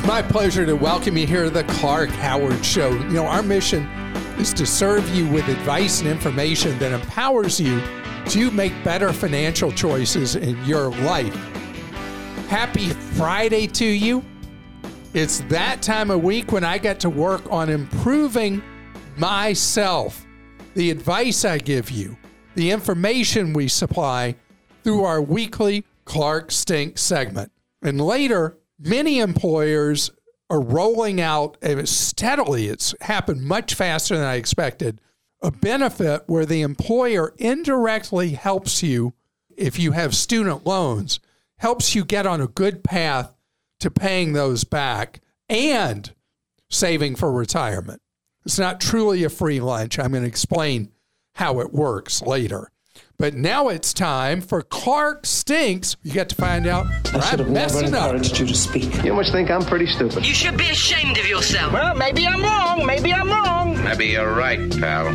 It's my pleasure to welcome you here to the Clark Howard Show. You know, our mission is to serve you with advice and information that empowers you to make better financial choices in your life. Happy Friday to you. It's that time of week when I get to work on improving myself, the advice I give you, the information we supply through our weekly Clark Stink segment. And later, many employers are rolling out steadily, it's happened much faster than I expected, a benefit where the employer indirectly helps you if you have student loans, helps you get on a good path to paying those back and saving for retirement. It's not truly a free lunch. I'm going to explain how it works later. But now it's time for Clark Stinks. You got to find out I should have never encouraged you to speak. You must think I'm pretty stupid. You should be ashamed of yourself. Well, maybe I'm wrong. Maybe I'm wrong. Maybe you're right, pal.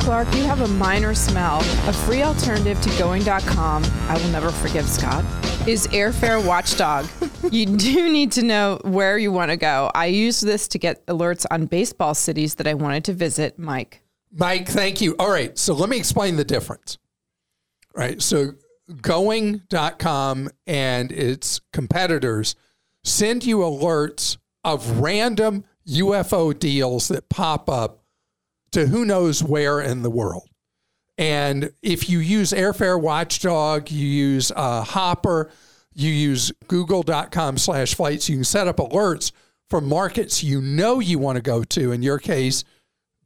Clark, you have a minor smell. A free alternative to going.com, I will never forgive Scott, is Airfare Watchdog. you do need to know where you want to go. I used this to get alerts on baseball cities that I wanted to visit, Mike. Mike, thank you. All right. So let me explain the difference. All right. So going.com and its competitors send you alerts of random UFO deals that pop up to who knows where in the world. And if you use Airfare Watchdog, you use uh, Hopper, you use google.com slash flights, you can set up alerts for markets you know you want to go to. In your case,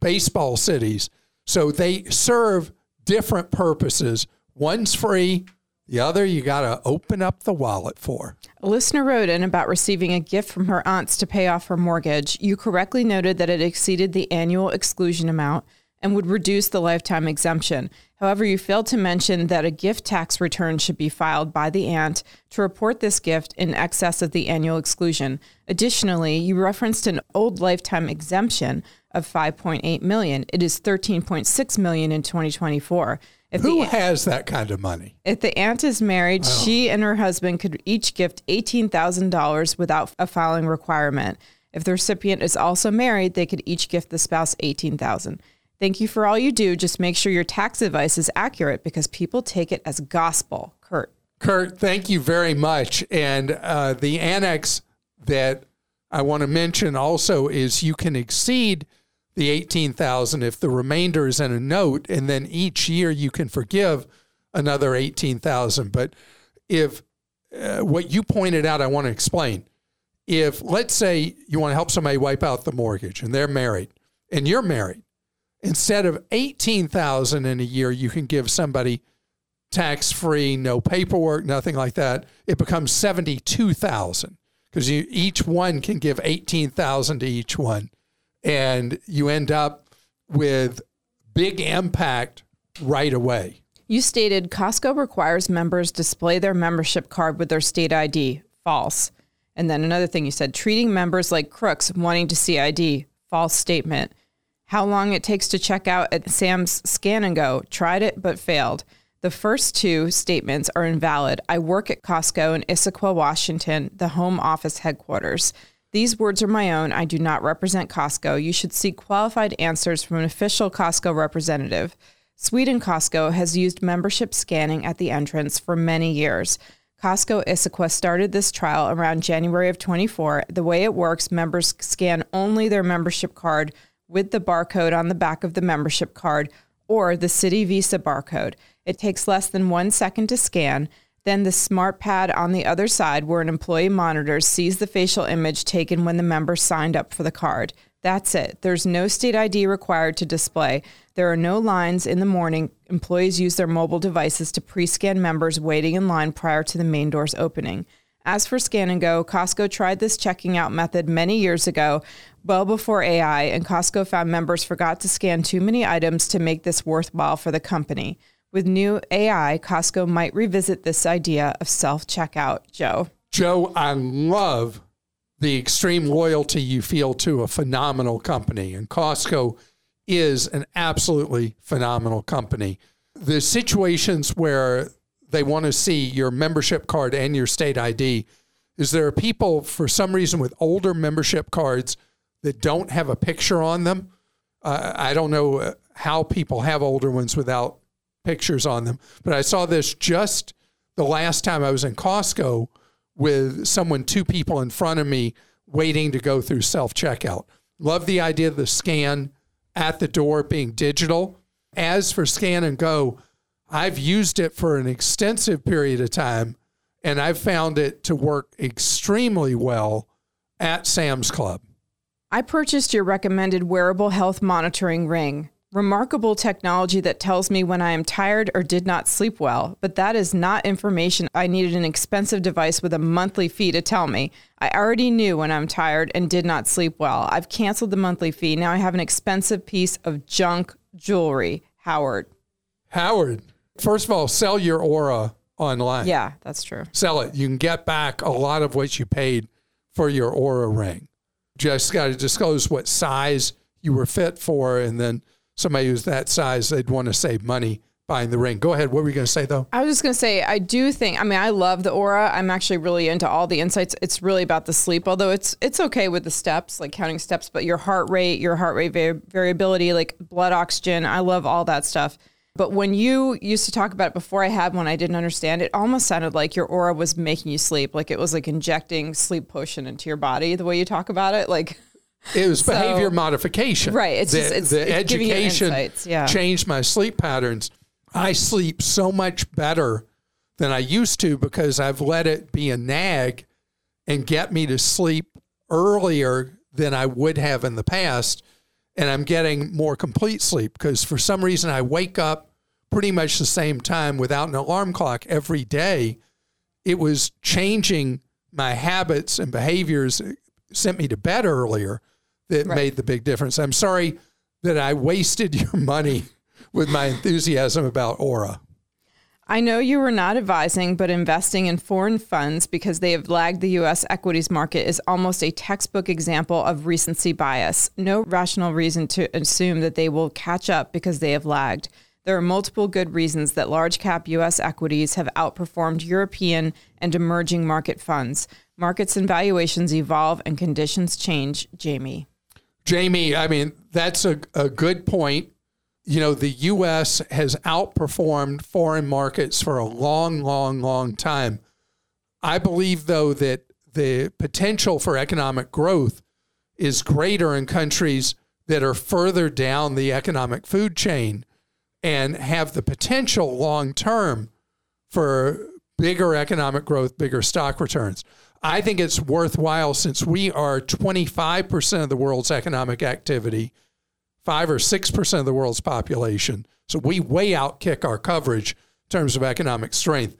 baseball cities. So they serve different purposes. One's free, the other you got to open up the wallet for. A listener wrote in about receiving a gift from her aunts to pay off her mortgage. You correctly noted that it exceeded the annual exclusion amount and would reduce the lifetime exemption. However, you failed to mention that a gift tax return should be filed by the aunt to report this gift in excess of the annual exclusion. Additionally, you referenced an old lifetime exemption of 5.8 million. It is 13.6 million in 2024. If Who the, has that kind of money? If the aunt is married, oh. she and her husband could each gift $18,000 without a filing requirement. If the recipient is also married, they could each gift the spouse 18,000. Thank you for all you do. Just make sure your tax advice is accurate because people take it as gospel. Kurt. Kurt, thank you very much. And uh, the annex that I want to mention also is you can exceed the 18,000 if the remainder is in a note and then each year you can forgive another 18,000 but if uh, what you pointed out I want to explain if let's say you want to help somebody wipe out the mortgage and they're married and you're married instead of 18,000 in a year you can give somebody tax free no paperwork nothing like that it becomes 72,000 because each one can give 18,000 to each one and you end up with big impact right away. You stated Costco requires members display their membership card with their state ID. False. And then another thing you said treating members like crooks wanting to see ID. False statement. How long it takes to check out at Sam's Scan and Go. Tried it but failed. The first two statements are invalid. I work at Costco in Issaquah, Washington, the home office headquarters. These words are my own. I do not represent Costco. You should seek qualified answers from an official Costco representative. Sweden Costco has used membership scanning at the entrance for many years. Costco Issaquah started this trial around January of 24. The way it works, members scan only their membership card with the barcode on the back of the membership card or the Citi Visa barcode. It takes less than one second to scan. Then the smart pad on the other side, where an employee monitors, sees the facial image taken when the member signed up for the card. That's it. There's no state ID required to display. There are no lines in the morning. Employees use their mobile devices to pre scan members waiting in line prior to the main doors opening. As for Scan and Go, Costco tried this checking out method many years ago, well before AI, and Costco found members forgot to scan too many items to make this worthwhile for the company. With new AI, Costco might revisit this idea of self checkout. Joe. Joe, I love the extreme loyalty you feel to a phenomenal company, and Costco is an absolutely phenomenal company. The situations where they want to see your membership card and your state ID, is there people for some reason with older membership cards that don't have a picture on them. Uh, I don't know uh, how people have older ones without pictures on them, but I saw this just the last time I was in Costco with someone, two people in front of me, waiting to go through self checkout. Love the idea of the scan at the door being digital. As for scan and go, I've used it for an extensive period of time and I've found it to work extremely well at Sam's Club. I purchased your recommended wearable health monitoring ring. Remarkable technology that tells me when I am tired or did not sleep well, but that is not information I needed an expensive device with a monthly fee to tell me. I already knew when I'm tired and did not sleep well. I've canceled the monthly fee. Now I have an expensive piece of junk jewelry. Howard. Howard, first of all, sell your Oura online. Yeah, that's true. Sell it. You can get back a lot of what you paid for your Oura ring. Just got to disclose what size you were fit for, and then somebody who's that size, they'd want to save money buying the ring. Go ahead. What were you going to say though? I was just going to say, I do think, I mean, I love the Oura. I'm actually really into all the insights. It's really about the sleep, although it's, it's okay with the steps, like counting steps, but your heart rate, your heart rate variability, like blood oxygen. I love all that stuff. But when you used to talk about it before I had one, I didn't understand. It almost sounded like your Oura was making you sleep, like it was like injecting sleep potion into your body. The way you talk about it, like it was so, behavior modification, right? It's the, just it's, the it's education yeah. changed my sleep patterns. I sleep so much better than I used to because I've let it be a nag and get me to sleep earlier than I would have in the past and I'm getting more complete sleep because for some reason I wake up pretty much the same time without an alarm clock every day. It was changing my habits and behaviors, uh, sent me to bed earlier that right. made the big difference. I'm sorry that I wasted your money with my enthusiasm about Oura. I know you were not advising, but investing in foreign funds because they have lagged the U.S. equities market is almost a textbook example of recency bias. No rational reason to assume that they will catch up because they have lagged. There are multiple good reasons that large cap U.S. equities have outperformed European and emerging market funds. Markets and valuations evolve and conditions change, Jamie. Jamie, I mean, that's a, a good point you know, the U.S. has outperformed foreign markets for a long, long, long time. I believe, though, that the potential for economic growth is greater in countries that are further down the economic food chain and have the potential long term for bigger economic growth, bigger stock returns. I think it's worthwhile since we are 25% of the world's economic activity five or six percent of the world's population. So we way outkick our coverage in terms of economic strength.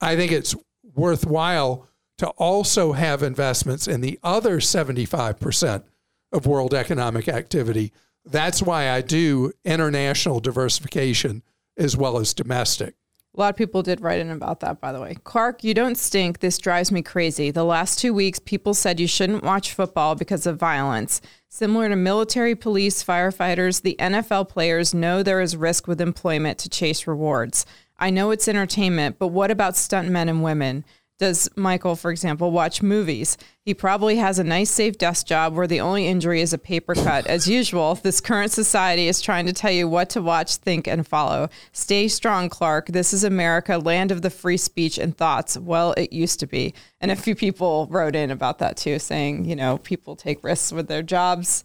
I think it's worthwhile to also have investments in the other 75% of world economic activity. That's why I do international diversification as well as domestic. A lot of people did write in about that, by the way. Clark, you don't stink. This drives me crazy. The last two weeks, people said you shouldn't watch football because of violence. Similar to military, police, firefighters, the NFL players know there is risk with employment to chase rewards. I know it's entertainment, but what about stuntmen and women? Does Michael, for example, watch movies? He probably has a nice, safe desk job where the only injury is a paper cut. As usual, this current society is trying to tell you what to watch, think, and follow. Stay strong, Clark. This is America, land of the free speech and thoughts. Well, it used to be. And a few people wrote in about that too, saying, you know, people take risks with their jobs,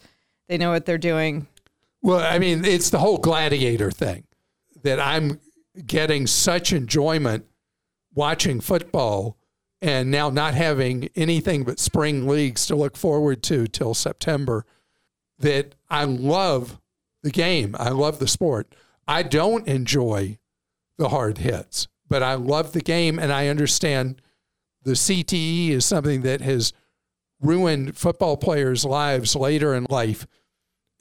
they know what they're doing. Well, I mean, it's the whole gladiator thing that I'm getting such enjoyment watching football and now not having anything but spring leagues to look forward to till September, that I love the game. I love the sport. I don't enjoy the hard hits, but I love the game and I understand the CTE is something that has ruined football players' lives later in life.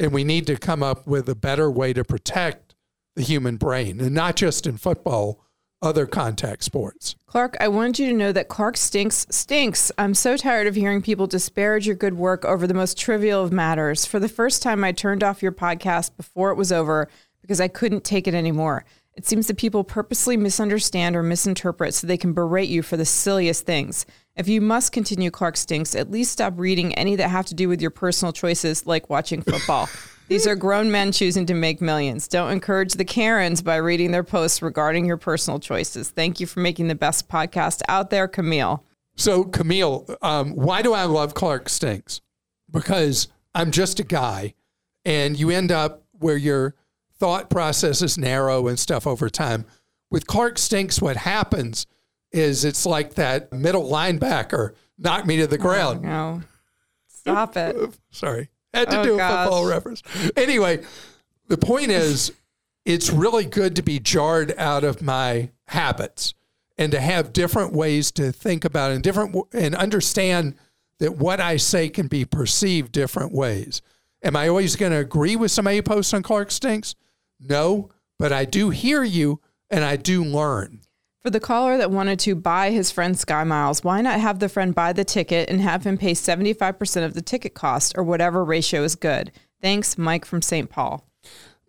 And we need to come up with a better way to protect the human brain, and not just in football, other contact sports. Clark, I want you to know that Clark stinks stinks. I'm so tired of hearing people disparage your good work over the most trivial of matters. For the first time, I turned off your podcast before it was over because I couldn't take it anymore. It seems that people purposely misunderstand or misinterpret so they can berate you for the silliest things. If you must continue Clark Stinks, at least stop reading any that have to do with your personal choices, like watching football. These are grown men choosing to make millions. Don't encourage the Karens by reading their posts regarding your personal choices. Thank you for making the best podcast out there, Camille. So, Camille, um, why do I love Clark Stinks? Because I'm just a guy, and you end up where your thought process is narrow and stuff over time. With Clark Stinks, what happens is it's like that middle linebacker knocked me to the ground. Oh, no. Stop it. Sorry. Had to Oh, do a gosh. football reference. Anyway, the point is, it's really good to be jarred out of my habits and to have different ways to think about it and different and understand that what I say can be perceived different ways. Am I always going to agree with somebody who posts on Clark Stinks? No, but I do hear you and I do learn. For the caller that wanted to buy his friend Sky Miles, why not have the friend buy the ticket and have him pay 75% of the ticket cost or whatever ratio is good? Thanks, Mike from St. Paul.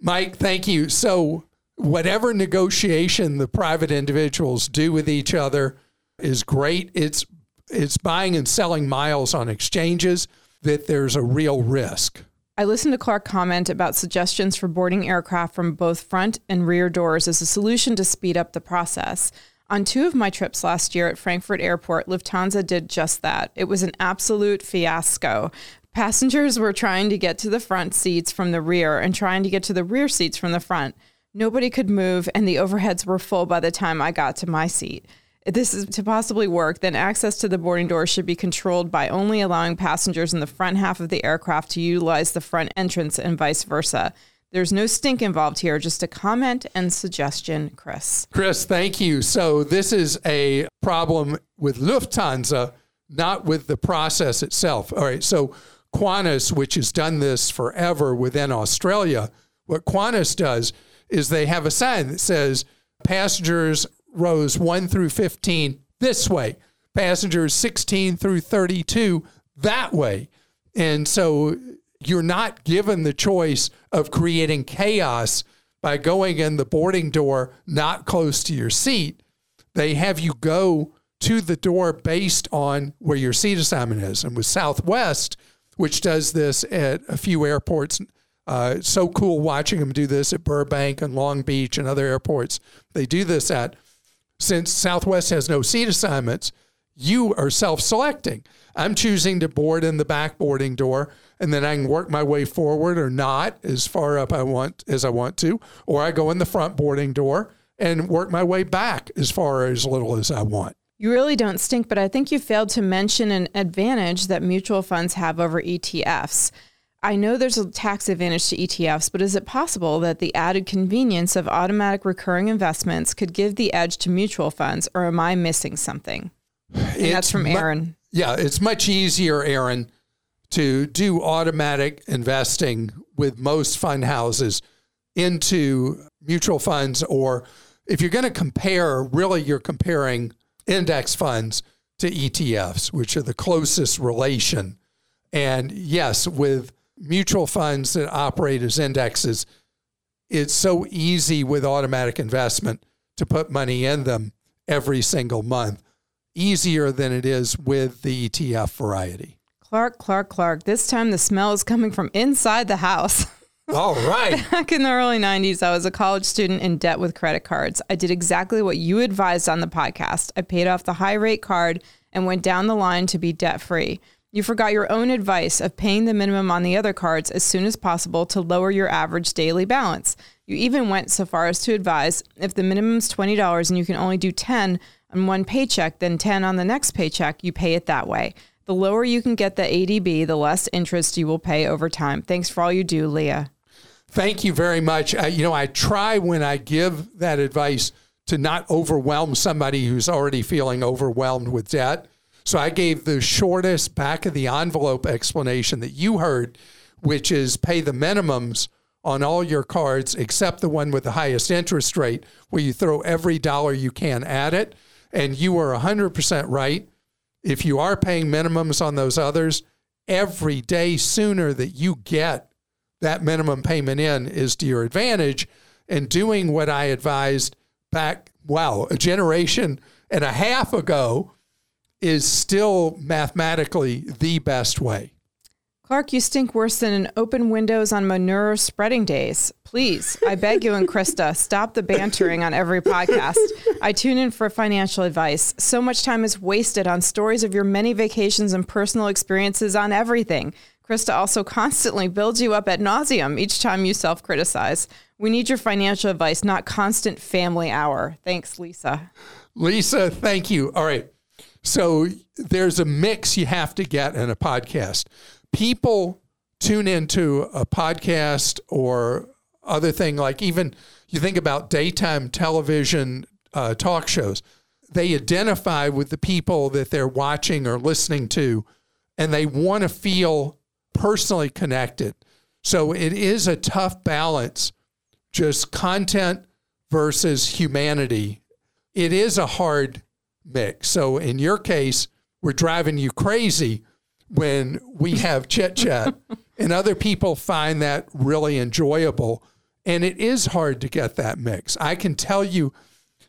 Mike, thank you. So, whatever negotiation the private individuals do with each other is great. It's it's buying and selling miles on exchanges that there's a real risk. I listened to Clark comment about suggestions for boarding aircraft from both front and rear doors as a solution to speed up the process. On two of my trips last year at Frankfurt Airport, Lufthansa did just that. It was an absolute fiasco. Passengers were trying to get to the front seats from the rear and trying to get to the rear seats from the front. Nobody could move, and the overheads were full by the time I got to my seat. This is to possibly work, then access to the boarding doors should be controlled by only allowing passengers in the front half of the aircraft to utilize the front entrance and vice versa. There's no stink involved here, just a comment and suggestion, Chris. Chris, thank you. So, this is a problem with Lufthansa, not with the process itself. All right. So, Qantas, which has done this forever within Australia, what Qantas does is they have a sign that says passengers rows 1 through 15 this way, passengers 16 through 32 that way. And so you're not given the choice of creating chaos by going in the boarding door not close to your seat. They have you go to the door based on where your seat assignment is. And with Southwest, which does this at a few airports, uh, so cool watching them do this at Burbank and Long Beach and other airports. They do this at, since Southwest has no seat assignments, you are self selecting. I'm choosing to board in the back boarding door, and then I can work my way forward or not as far up I want as I want to, or I go in the front boarding door and work my way back as far as little as I want. You really don't stink, but I think you failed to mention an advantage that mutual funds have over ETFs. I know there's a tax advantage to ETFs, but is it possible that the added convenience of automatic recurring investments could give the edge to mutual funds, or am I missing something? And that's from mu- Aaron. yeah, it's much easier, Aaron, to do automatic investing with most fund houses into mutual funds, or if you're going to compare, really, you're comparing index funds to ETFs, which are the closest relation. And yes, with mutual funds that operate as indexes, it's so easy with automatic investment to put money in them every single month, easier than it is with the ETF variety. Clark, Clark, Clark. This time the smell is coming from inside the house. All right. Back in the early 90s, I was a college student in debt with credit cards. I did exactly what you advised on the podcast. I paid off the high rate card and went down the line to be debt free. You forgot your own advice of paying the minimum on the other cards as soon as possible to lower your average daily balance. You even went so far as to advise if the minimum's $20 and you can only do 10 on one paycheck, then 10 on the next paycheck, you pay it that way. The lower you can get the ADB, the less interest you will pay over time. Thanks for all you do, Leah. Thank you very much. Uh, you know, I try when I give that advice to not overwhelm somebody who's already feeling overwhelmed with debt. So I gave the shortest back of the envelope explanation that you heard, which is pay the minimums on all your cards except the one with the highest interest rate, where you throw every dollar you can at it. And you are 100% right. If you are paying minimums on those others, every day sooner that you get that minimum payment in is to your advantage. and doing what I advised back, wow, a generation and a half ago is still mathematically the best way. Clark, you stink worse than an open windows on manure spreading days. Please, I beg you and Christa, stop the bantering on every podcast. I tune in for financial advice. So much time is wasted on stories of your many vacations and personal experiences on everything. Christa also constantly builds you up at nauseum each time you self criticize. We need your financial advice, not constant family hour. Thanks, Lisa. Lisa, thank you. All right. So there's a mix you have to get in a podcast. People tune into a podcast or other thing like even you think about daytime television uh, talk shows. They identify with the people that they're watching or listening to and they want to feel personally connected. So it is a tough balance just content versus humanity. It is a hard mix so in your case we're driving you crazy when we have chit chat, and other people find that really enjoyable. And it is hard to get that mix. I can tell you,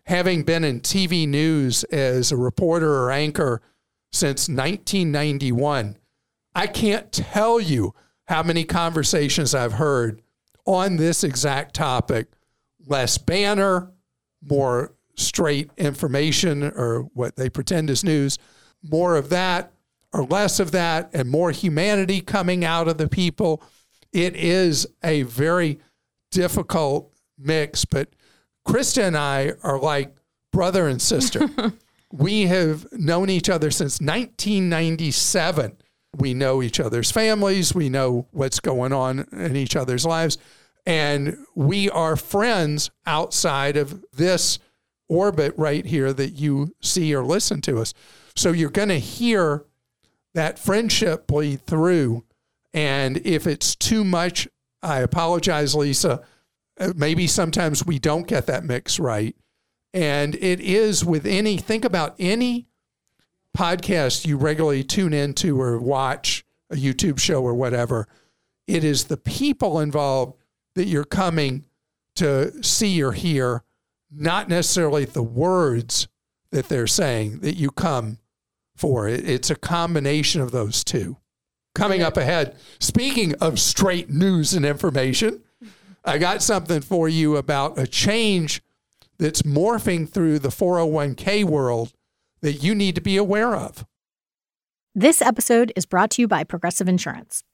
having been in TV news as a reporter or anchor since 1991, I can't tell you how many conversations I've heard on this exact topic less banner, more straight information or what they pretend is news, more of that, or less of that and more humanity coming out of the people. It is a very difficult mix, but Christa and I are like brother and sister. we have known each other since 1997. We know each other's families, we know what's going on in each other's lives, and we are friends outside of this orbit right here that you see or listen to us. So you're going to hear that friendship bleed through. And if it's too much, I apologize, Lisa. Uh, maybe sometimes we don't get that mix right. And it is with any, think about any podcast you regularly tune into or watch, a YouTube show or whatever. It is the people involved that you're coming to see or hear, not necessarily the words that they're saying that you come for. It's a combination of those two. Coming up ahead, speaking of straight news and information, mm-hmm. I got something for you about a change that's morphing through the 401k world that you need to be aware of. This episode is brought to you by Progressive Insurance.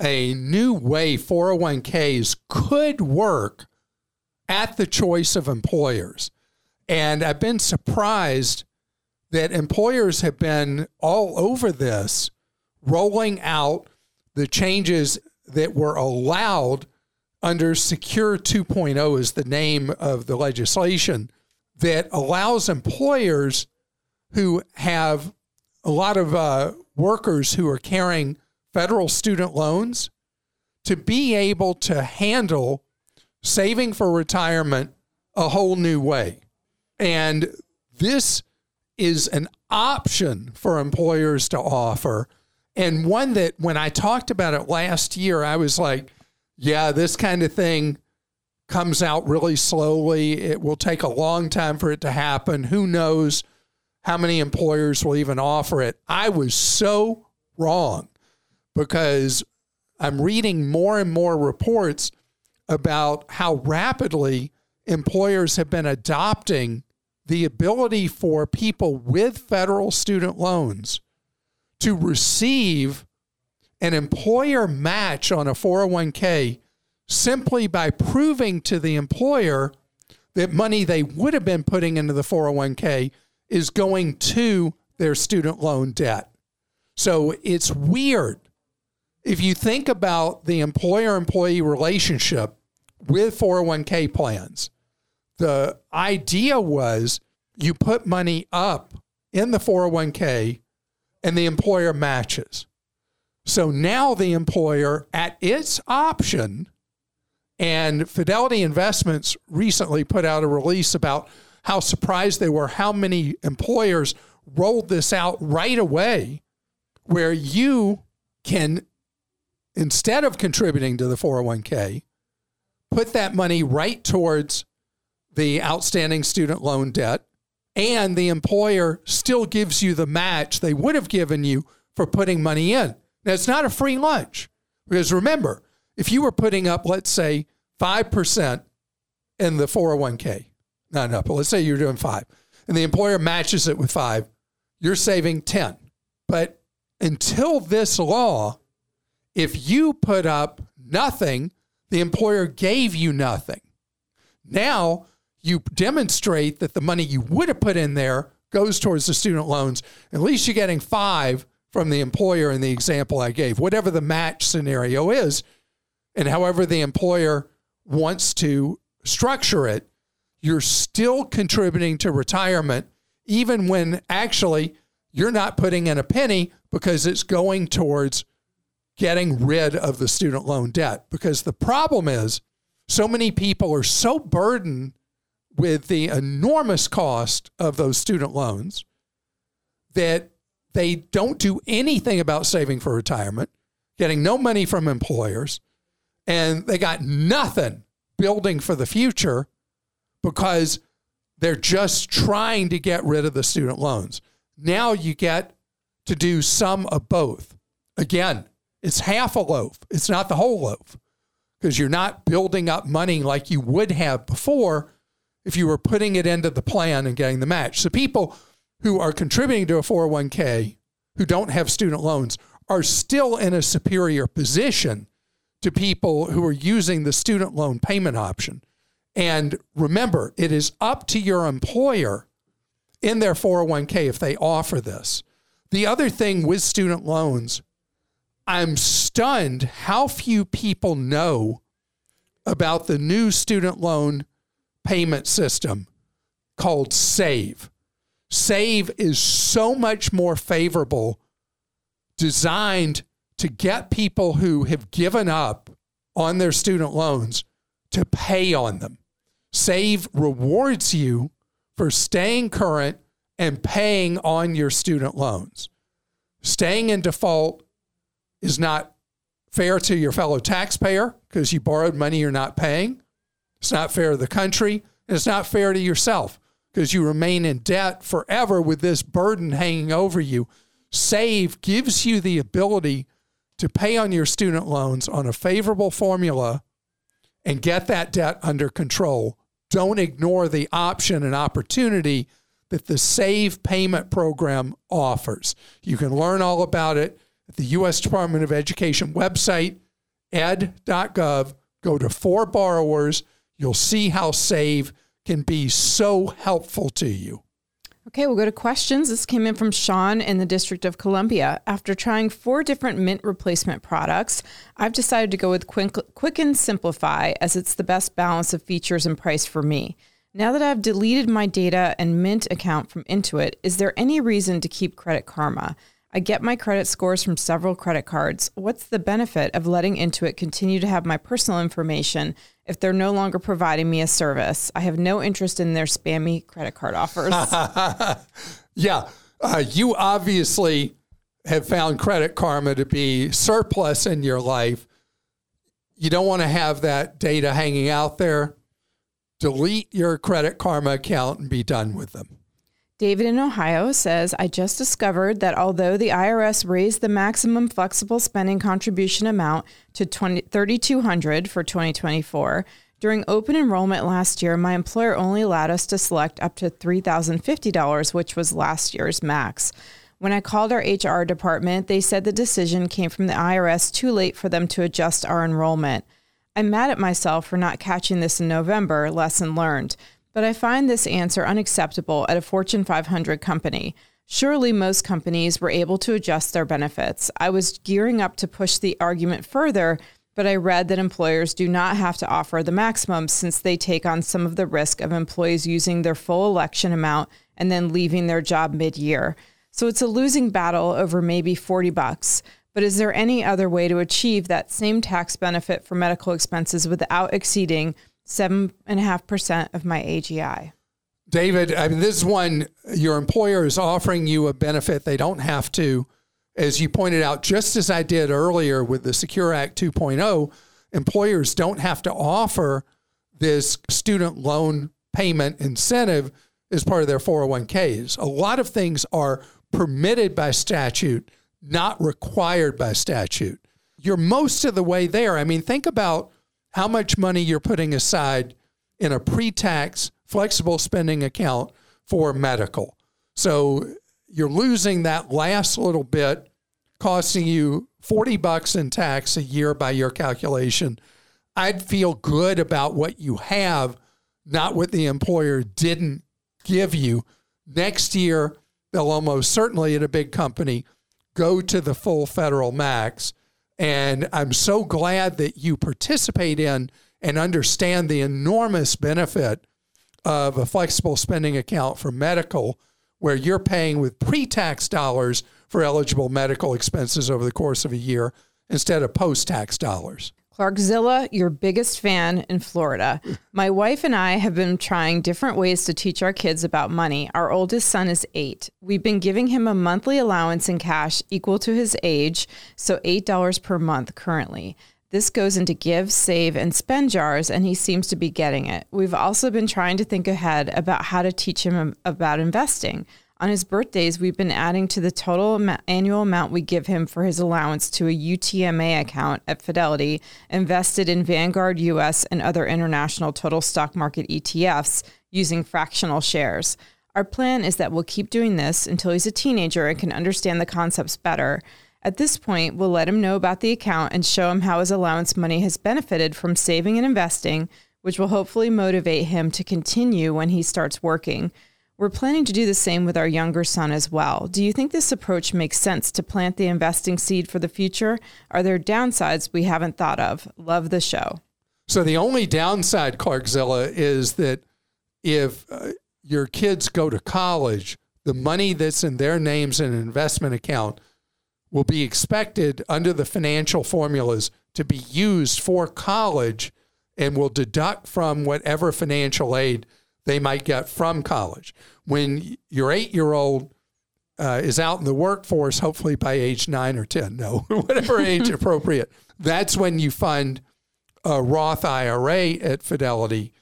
a new way 401ks could work at the choice of employers. And I've been surprised that employers have been all over this rolling out the changes that were allowed under Secure 2.0 is the name of the legislation that allows employers who have a lot of uh, workers who are carrying federal student loans to be able to handle saving for retirement a whole new way. And this is an option for employers to offer and one that when I talked about it last year, I was like, yeah, this kind of thing comes out really slowly. It will take a long time for it to happen. Who knows how many employers will even offer it? I was so wrong because I'm reading more and more reports about how rapidly employers have been adopting the ability for people with federal student loans to receive an employer match on a 401k simply by proving to the employer that money they would have been putting into the 401k is going to their student loan debt. So it's weird. If you think about the employer employee relationship with 401k plans, the idea was you put money up in the 401k and the employer matches. So now the employer, at its option, and Fidelity Investments recently put out a release about how surprised they were how many employers rolled this out right away, where you can, instead of contributing to the 401k, put that money right towards the outstanding student loan debt, and the employer still gives you the match they would have given you for putting money in. Now, it's not a free lunch because remember, if you were putting up, let's say, 5% in the 401k, not enough, but let's say you're doing five, and the employer matches it with five, you're saving 10. But until this law, if you put up nothing, the employer gave you nothing. Now you demonstrate that the money you would have put in there goes towards the student loans. At least you're getting five from the employer in the example I gave, whatever the match scenario is. And however the employer wants to structure it, you're still contributing to retirement, even when actually you're not putting in a penny because it's going towards getting rid of the student loan debt. Because the problem is, so many people are so burdened with the enormous cost of those student loans that they don't do anything about saving for retirement, getting no money from employers, and they got nothing building for the future because they're just trying to get rid of the student loans. Now you get to do some of both. Again, it's half a loaf, it's not the whole loaf because you're not building up money like you would have before if you were putting it into the plan and getting the match. So people who are contributing to a 401k who don't have student loans are still in a superior position to people who are using the student loan payment option. And remember, it is up to your employer in their 401k if they offer this. The other thing with student loans, I'm stunned how few people know about the new student loan payment system called SAVE. SAVE is so much more favorable, designed to get people who have given up on their student loans to pay on them. SAVE rewards you for staying current and paying on your student loans. Staying in default is not fair to your fellow taxpayer because you borrowed money you're not paying. It's not fair to the country. And it's not fair to yourself because you remain in debt forever with this burden hanging over you. Save gives you the ability to pay on your student loans on a favorable formula and get that debt under control. Don't ignore the option and opportunity that the Save Payment Program offers. You can learn all about it at the U.S. Department of Education website, ed.gov. Go to For Borrowers You'll see how Save can be so helpful to you. Okay, we'll go to questions. This came in from Sean in the District of Columbia. After trying four different Mint replacement products, I've decided to go with Quicken Simplifi as it's the best balance of features and price for me. Now that I've deleted my data and Mint account from Intuit, is there any reason to keep Credit Karma? I get my credit scores from several credit cards. What's the benefit of letting Intuit continue to have my personal information if they're no longer providing me a service? I have no interest in their spammy credit card offers. yeah. Uh, you obviously have found Credit Karma to be surplus in your life. You don't want to have that data hanging out there. Delete your Credit Karma account and be done with them. David in Ohio says, I just discovered that although the IRS raised the maximum flexible spending contribution amount to 20, 3200 for 2024, During open enrollment last year, my employer only allowed us to select up to $3,050, which was last year's max. When I called our HR department, they said the decision came from the IRS too late for them to adjust our enrollment. I'm mad at myself for not catching this in November, lesson learned, but I find this answer unacceptable at a Fortune 500 company. Surely most companies were able to adjust their benefits. I was gearing up to push the argument further, but I read that employers do not have to offer the maximum since they take on some of the risk of employees using their full election amount and then leaving their job mid year. So it's a losing battle over maybe 40 bucks. But is there any other way to achieve that same tax benefit for medical expenses without exceeding 7.5% of my AGI? David, I mean, this is one your employer is offering you a benefit they don't have to. As you pointed out, just as I did earlier with the Secure Act 2.0, employers don't have to offer this student loan payment incentive as part of their 401ks. A lot of things are permitted by statute not required by statute. You're most of the way there. I mean, think about how much money you're putting aside in a pre tax flexible spending account for medical. So you're losing that last little bit, costing you 40 bucks in tax a year by your calculation. I'd feel good about what you have, not what the employer didn't give you. Next year, they'll almost certainly at a big company go to the full federal max. And I'm so glad that you participate in and understand the enormous benefit of a flexible spending account for medical, where you're paying with pre tax dollars for eligible medical expenses over the course of a year instead of post tax dollars. Clarkzilla, your biggest fan in Florida. My wife and I have been trying different ways to teach our kids about money. Our oldest son is eight. We've been giving him a monthly allowance in cash equal to his age, so $8 per month currently. This goes into give, save, and spend jars, and he seems to be getting it. We've also been trying to think ahead about how to teach him about investing. On his birthdays, we've been adding to the total annual amount we give him for his allowance to a UTMA account at Fidelity, invested in Vanguard US and other international total stock market ETFs using fractional shares. Our plan is that we'll keep doing this until he's a teenager and can understand the concepts better. At this point, we'll let him know about the account and show him how his allowance money has benefited from saving and investing, which will hopefully motivate him to continue when he starts working. We're planning to do the same with our younger son as well. Do you think this approach makes sense to plant the investing seed for the future? Are there downsides we haven't thought of? Love the show. So, the only downside, Clarkzilla, is that if uh, your kids go to college, the money that's in their names in an investment account will be expected under the financial formulas to be used for college and will deduct from whatever financial aid they might get from college. When your eight year old uh, is out in the workforce, hopefully by age nine or 10, no, whatever age appropriate, that's when you fund a Roth IRA at Fidelity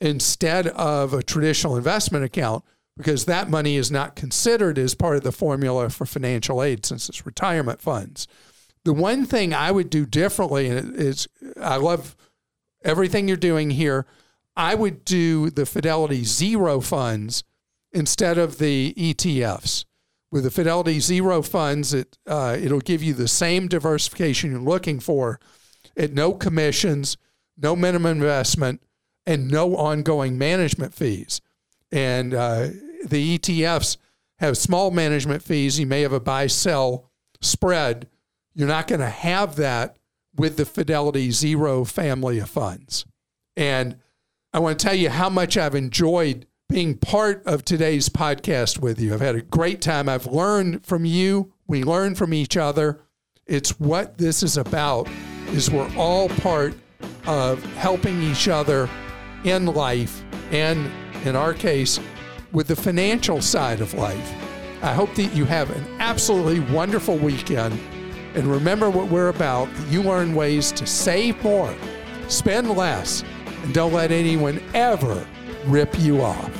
instead of a traditional investment account because that money is not considered as part of the formula for financial aid since it's retirement funds. The one thing I would do differently is I love everything you're doing here. I would do the Fidelity Zero funds instead of the ETFs. With the Fidelity Zero funds, it uh, it'll give you the same diversification you're looking for, at no commissions, no minimum investment, and no ongoing management fees. And uh, the ETFs have small management fees. You may have a buy sell spread. You're not going to have that with the Fidelity Zero family of funds. And I want to tell you how much I've enjoyed being part of today's podcast with you. I've had a great time. I've learned from you. We learn from each other. It's what this is about is we're all part of helping each other in life and in our case with the financial side of life. I hope that you have an absolutely wonderful weekend and remember what we're about. You learn ways to save more, spend less, and don't let anyone ever rip you off.